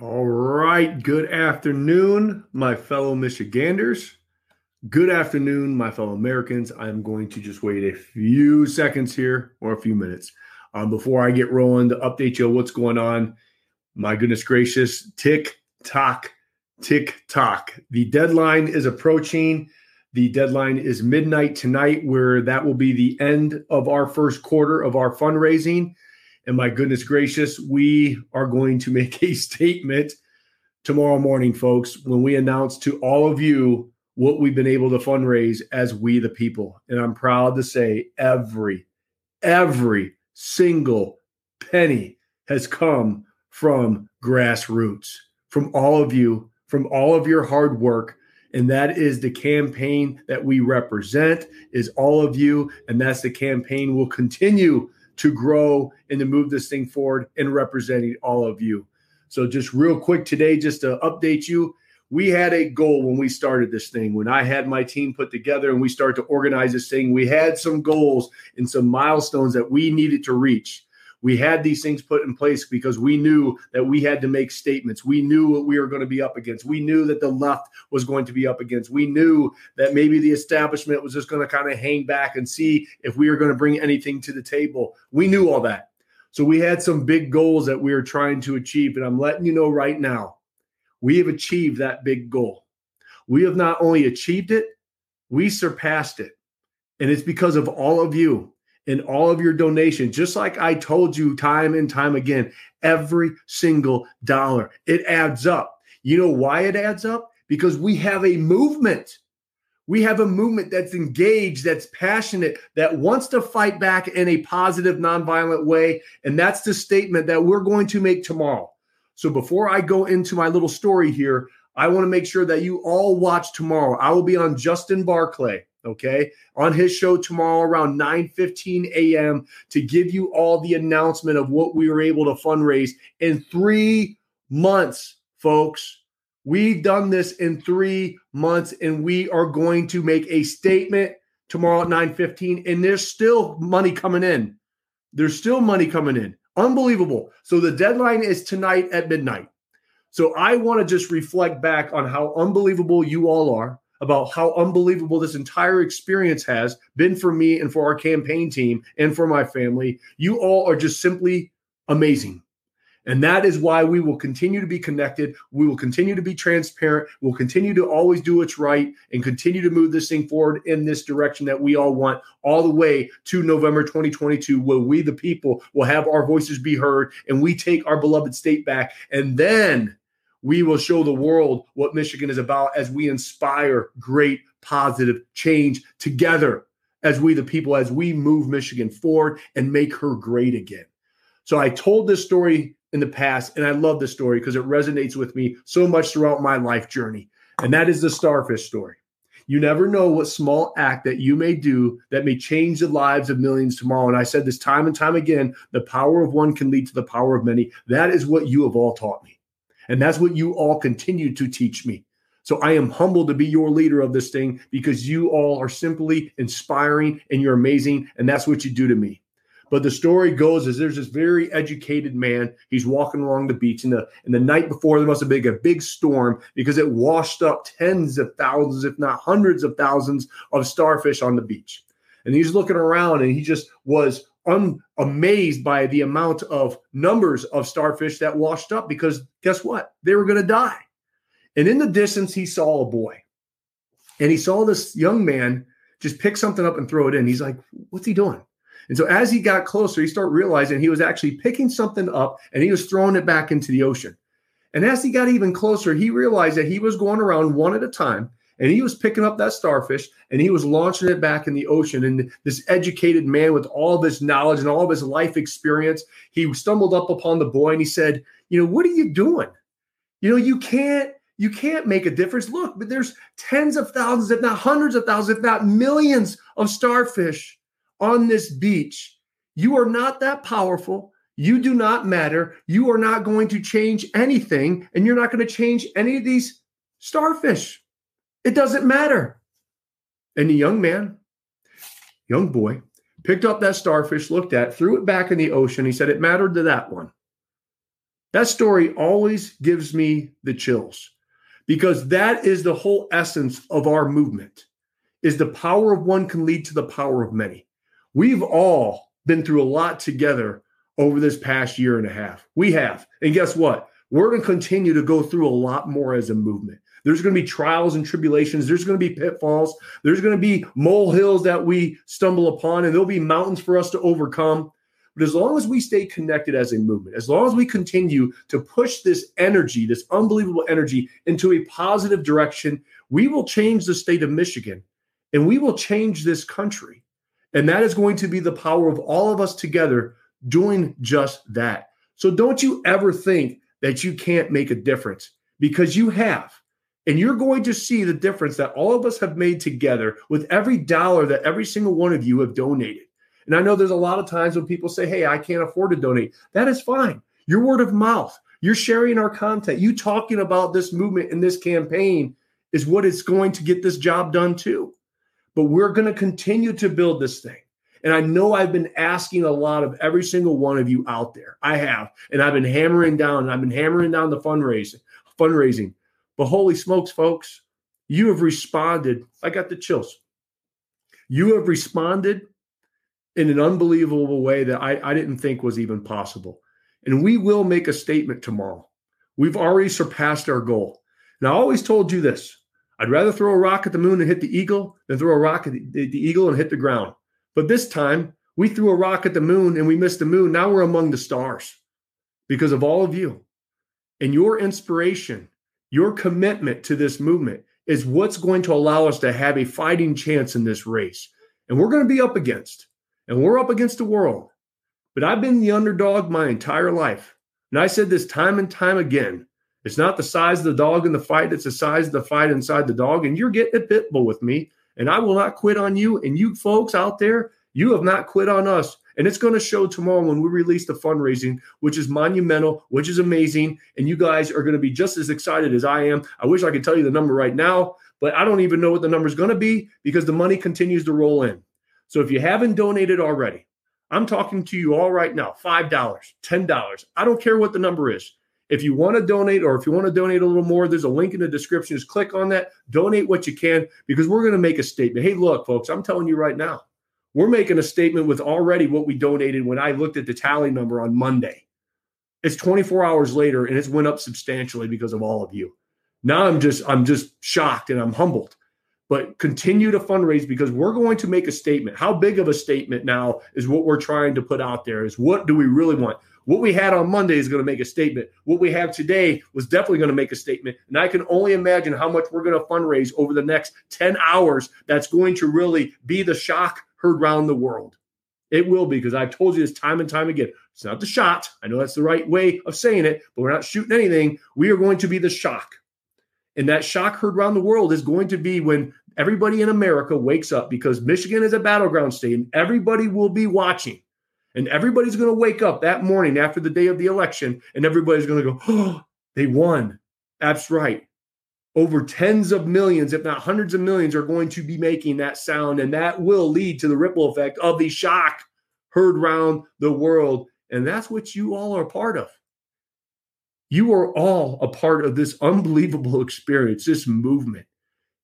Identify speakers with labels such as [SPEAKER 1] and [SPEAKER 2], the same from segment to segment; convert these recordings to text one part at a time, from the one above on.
[SPEAKER 1] All right. Good afternoon, my fellow Michiganders. Good afternoon, my fellow Americans. I'm going to just wait a few seconds here or a few minutes um, before I get rolling to update you what's going on. My goodness gracious, tick tock, tick tock. The deadline is approaching. The deadline is midnight tonight, where that will be the end of our first quarter of our fundraising. And my goodness gracious, we are going to make a statement tomorrow morning, folks, when we announce to all of you what we've been able to fundraise as we the people. And I'm proud to say every, every single penny has come from grassroots, from all of you, from all of your hard work. And that is the campaign that we represent is all of you. And that's the campaign we'll continue to grow and to move this thing forward and representing all of you. So, just real quick today, just to update you, we had a goal when we started this thing. When I had my team put together and we started to organize this thing, we had some goals and some milestones that we needed to reach we had these things put in place because we knew that we had to make statements. We knew what we were going to be up against. We knew that the left was going to be up against. We knew that maybe the establishment was just going to kind of hang back and see if we were going to bring anything to the table. We knew all that. So we had some big goals that we were trying to achieve. And I'm letting you know right now, we have achieved that big goal. We have not only achieved it, we surpassed it. And it's because of all of you in all of your donations, just like I told you time and time again, every single dollar, it adds up. You know why it adds up? Because we have a movement. We have a movement that's engaged, that's passionate, that wants to fight back in a positive, nonviolent way. And that's the statement that we're going to make tomorrow. So before I go into my little story here, I want to make sure that you all watch tomorrow. I will be on Justin Barclay okay on his show tomorrow around 9 15 a.m to give you all the announcement of what we were able to fundraise in three months folks. We've done this in three months and we are going to make a statement tomorrow at 9 15 and there's still money coming in. There's still money coming in. Unbelievable. So the deadline is tonight at midnight so i want to just reflect back on how unbelievable you all are about how unbelievable this entire experience has been for me and for our campaign team and for my family. You all are just simply amazing. And that is why we will continue to be connected. We will continue to be transparent. We'll continue to always do what's right and continue to move this thing forward in this direction that we all want, all the way to November 2022, where we, the people, will have our voices be heard and we take our beloved state back. And then we will show the world what Michigan is about as we inspire great positive change together as we, the people, as we move Michigan forward and make her great again. So I told this story in the past, and I love this story because it resonates with me so much throughout my life journey. And that is the starfish story. You never know what small act that you may do that may change the lives of millions tomorrow. And I said this time and time again the power of one can lead to the power of many. That is what you have all taught me. And that's what you all continue to teach me. So I am humbled to be your leader of this thing because you all are simply inspiring and you're amazing. And that's what you do to me. But the story goes is there's this very educated man. He's walking along the beach, and the and the night before there must have been a big storm because it washed up tens of thousands, if not hundreds of thousands, of starfish on the beach. And he's looking around, and he just was un- amazed by the amount of numbers of starfish that washed up because guess what? They were going to die. And in the distance, he saw a boy. And he saw this young man just pick something up and throw it in. He's like, what's he doing? And so as he got closer, he started realizing he was actually picking something up and he was throwing it back into the ocean. And as he got even closer, he realized that he was going around one at a time and he was picking up that starfish and he was launching it back in the ocean. And this educated man with all of his knowledge and all of his life experience, he stumbled up upon the boy and he said, You know, what are you doing? You know, you can't. You can't make a difference. Look, but there's tens of thousands, if not hundreds of thousands, if not millions of starfish on this beach. You are not that powerful. You do not matter. You are not going to change anything, and you're not going to change any of these starfish. It doesn't matter. And the young man, young boy, picked up that starfish, looked at, threw it back in the ocean. He said it mattered to that one. That story always gives me the chills because that is the whole essence of our movement is the power of one can lead to the power of many. We've all been through a lot together over this past year and a half. We have. And guess what? We're going to continue to go through a lot more as a movement. There's going to be trials and tribulations. There's going to be pitfalls. There's going to be molehills that we stumble upon, and there'll be mountains for us to overcome. But as long as we stay connected as a movement, as long as we continue to push this energy, this unbelievable energy, into a positive direction, we will change the state of Michigan and we will change this country. And that is going to be the power of all of us together doing just that. So don't you ever think that you can't make a difference because you have. And you're going to see the difference that all of us have made together with every dollar that every single one of you have donated. And I know there's a lot of times when people say, Hey, I can't afford to donate. That is fine. Your word of mouth, you're sharing our content, you talking about this movement and this campaign is what is going to get this job done too. But we're going to continue to build this thing. And I know I've been asking a lot of every single one of you out there. I have. And I've been hammering down, I've been hammering down the fundraising, fundraising. But holy smokes, folks, you have responded. I got the chills. You have responded in an unbelievable way that I, I didn't think was even possible. And we will make a statement tomorrow. We've already surpassed our goal. And I always told you this I'd rather throw a rock at the moon and hit the eagle than throw a rock at the, the eagle and hit the ground. But this time, we threw a rock at the moon and we missed the moon. Now we're among the stars because of all of you. And your inspiration, your commitment to this movement is what's going to allow us to have a fighting chance in this race. And we're going to be up against and we're up against the world. But I've been the underdog my entire life. And I said this time and time again. It's not the size of the dog in the fight, it's the size of the fight inside the dog. And you're getting a pit bull with me. And I will not quit on you. And you folks out there, you have not quit on us. And it's going to show tomorrow when we release the fundraising, which is monumental, which is amazing. And you guys are going to be just as excited as I am. I wish I could tell you the number right now, but I don't even know what the number is going to be because the money continues to roll in. So if you haven't donated already, I'm talking to you all right now $5, $10. I don't care what the number is. If you want to donate or if you want to donate a little more, there's a link in the description. Just click on that, donate what you can because we're going to make a statement. Hey, look, folks, I'm telling you right now, we're making a statement with already what we donated when I looked at the tally number on Monday. It's 24 hours later and it's went up substantially because of all of you. Now I'm just I'm just shocked and I'm humbled but continue to fundraise because we're going to make a statement. How big of a statement now is what we're trying to put out there is what do we really want? What we had on Monday is going to make a statement. What we have today was definitely going to make a statement. And I can only imagine how much we're going to fundraise over the next 10 hours that's going to really be the shock heard around the world. It will be because I've told you this time and time again. It's not the shot. I know that's the right way of saying it, but we're not shooting anything. We are going to be the shock. And that shock heard around the world is going to be when everybody in America wakes up because Michigan is a battleground state and everybody will be watching. And everybody's going to wake up that morning after the day of the election and everybody's going to go, oh, they won. That's right. Over tens of millions, if not hundreds of millions, are going to be making that sound. And that will lead to the ripple effect of the shock heard around the world. And that's what you all are part of. You are all a part of this unbelievable experience, this movement.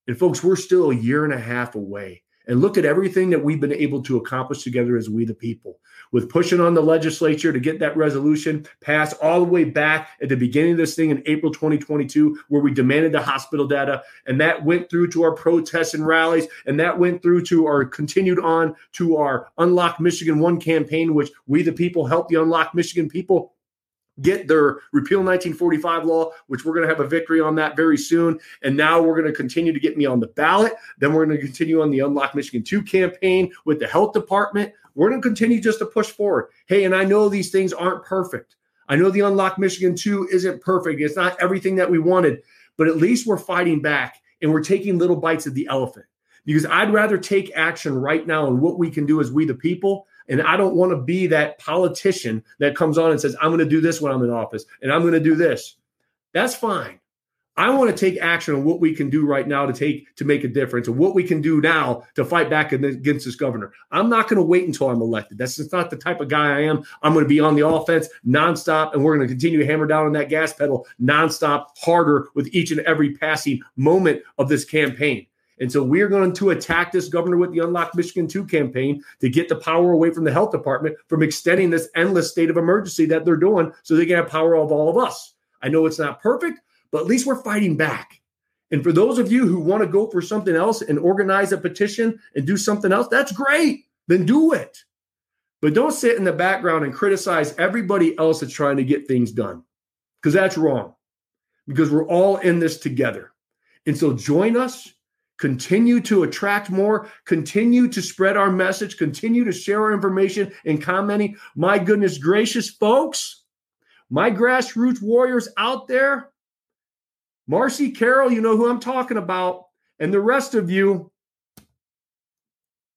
[SPEAKER 1] And folks, we're still a year and a half away. And look at everything that we've been able to accomplish together as we the people, with pushing on the legislature to get that resolution passed all the way back at the beginning of this thing in April 2022, where we demanded the hospital data. And that went through to our protests and rallies. And that went through to our continued on to our Unlock Michigan One campaign, which we the people helped the Unlock Michigan people get their repeal 1945 law, which we're going to have a victory on that very soon. And now we're going to continue to get me on the ballot. Then we're going to continue on the Unlock Michigan 2 campaign with the health department. We're going to continue just to push forward. Hey, and I know these things aren't perfect. I know the Unlock Michigan 2 isn't perfect. It's not everything that we wanted, but at least we're fighting back and we're taking little bites of the elephant. Because I'd rather take action right now on what we can do as we the people and I don't want to be that politician that comes on and says, I'm going to do this when I'm in office and I'm going to do this. That's fine. I want to take action on what we can do right now to take to make a difference and what we can do now to fight back against this governor. I'm not going to wait until I'm elected. That's just not the type of guy I am. I'm going to be on the offense nonstop, and we're going to continue to hammer down on that gas pedal nonstop, harder with each and every passing moment of this campaign. And so we're going to attack this governor with the Unlock Michigan 2 campaign to get the power away from the health department from extending this endless state of emergency that they're doing so they can have power of all of us. I know it's not perfect, but at least we're fighting back. And for those of you who want to go for something else and organize a petition and do something else, that's great. Then do it. But don't sit in the background and criticize everybody else that's trying to get things done because that's wrong. Because we're all in this together. And so join us continue to attract more, continue to spread our message, continue to share our information and commenting. My goodness gracious, folks, my grassroots warriors out there, Marcy Carroll, you know who I'm talking about, and the rest of you,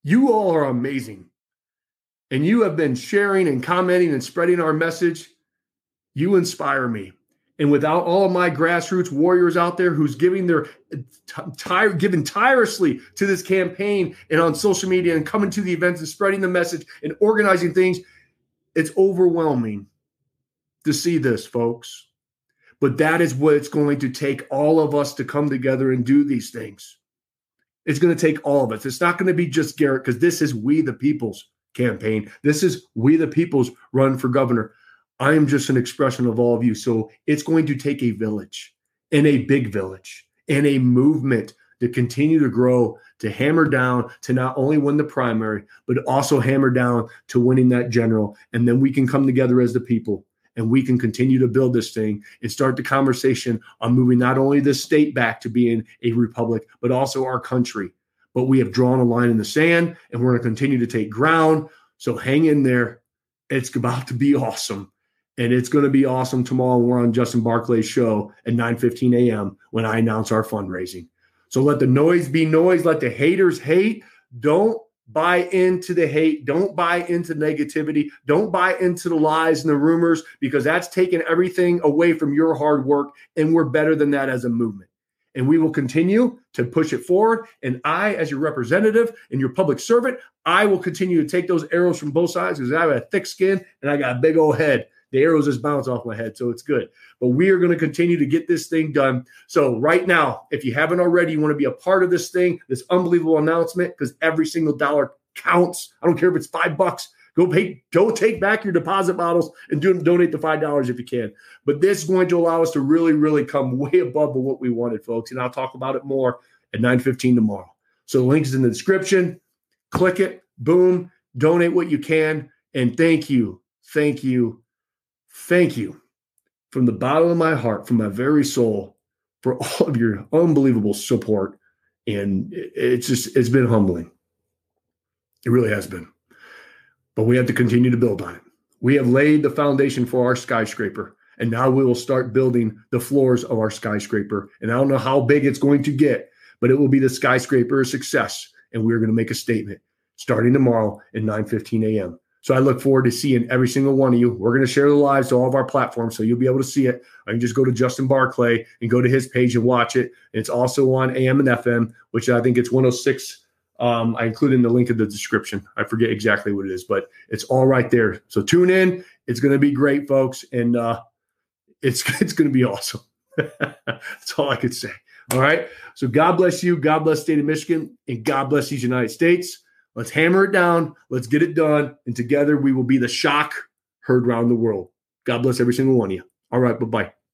[SPEAKER 1] you all are amazing. And you have been sharing and commenting and spreading our message. You inspire me. And without all of my grassroots warriors out there who's giving their tire giving tirelessly to this campaign and on social media and coming to the events and spreading the message and organizing things, it's overwhelming to see this, folks. But that is what it's going to take all of us to come together and do these things. It's going to take all of us. It's not going to be just Garrett because this is We the People's campaign. This is We the People's run for governor. I am just an expression of all of you. So it's going to take a village and a big village and a movement to continue to grow, to hammer down to not only win the primary, but also hammer down to winning that general. And then we can come together as the people and we can continue to build this thing and start the conversation on moving not only the state back to being a republic, but also our country. But we have drawn a line in the sand and we're going to continue to take ground. So hang in there. It's about to be awesome and it's going to be awesome tomorrow. We're on Justin Barclay's show at 9:15 a.m. when I announce our fundraising. So let the noise be noise. Let the haters hate. Don't buy into the hate. Don't buy into negativity. Don't buy into the lies and the rumors because that's taking everything away from your hard work. And we're better than that as a movement. And we will continue to push it forward. And I, as your representative and your public servant, I will continue to take those arrows from both sides because I have a thick skin and I got a big old head the arrows just bounce off my head, so it's good. But we are going to continue to get this thing done. So right now, if you haven't already, you want to be a part of this thing, this unbelievable announcement, because every single dollar counts. I don't care if it's five bucks. Go pay, go take back your deposit bottles and do, donate the five dollars if you can. But this is going to allow us to really, really come way above what we wanted, folks. And I'll talk about it more at 9:15 tomorrow. So the link is in the description. Click it, boom, donate what you can. And thank you, thank you, Thank you from the bottom of my heart, from my very soul, for all of your unbelievable support. And it's just, it's been humbling. It really has been. But we have to continue to build on it. We have laid the foundation for our skyscraper, and now we will start building the floors of our skyscraper. And I don't know how big it's going to get, but it will be the skyscraper of success. And we're going to make a statement starting tomorrow at 9 15 a.m. So I look forward to seeing every single one of you. We're going to share the lives to all of our platforms, so you'll be able to see it. I can just go to Justin Barclay and go to his page and watch it. It's also on AM and FM, which I think it's 106. Um, I include in the link in the description. I forget exactly what it is, but it's all right there. So tune in. It's going to be great, folks, and uh, it's it's going to be awesome. That's all I could say. All right. So God bless you. God bless the state of Michigan, and God bless these United States. Let's hammer it down. Let's get it done. And together we will be the shock heard around the world. God bless every single one of you. All right. Bye bye.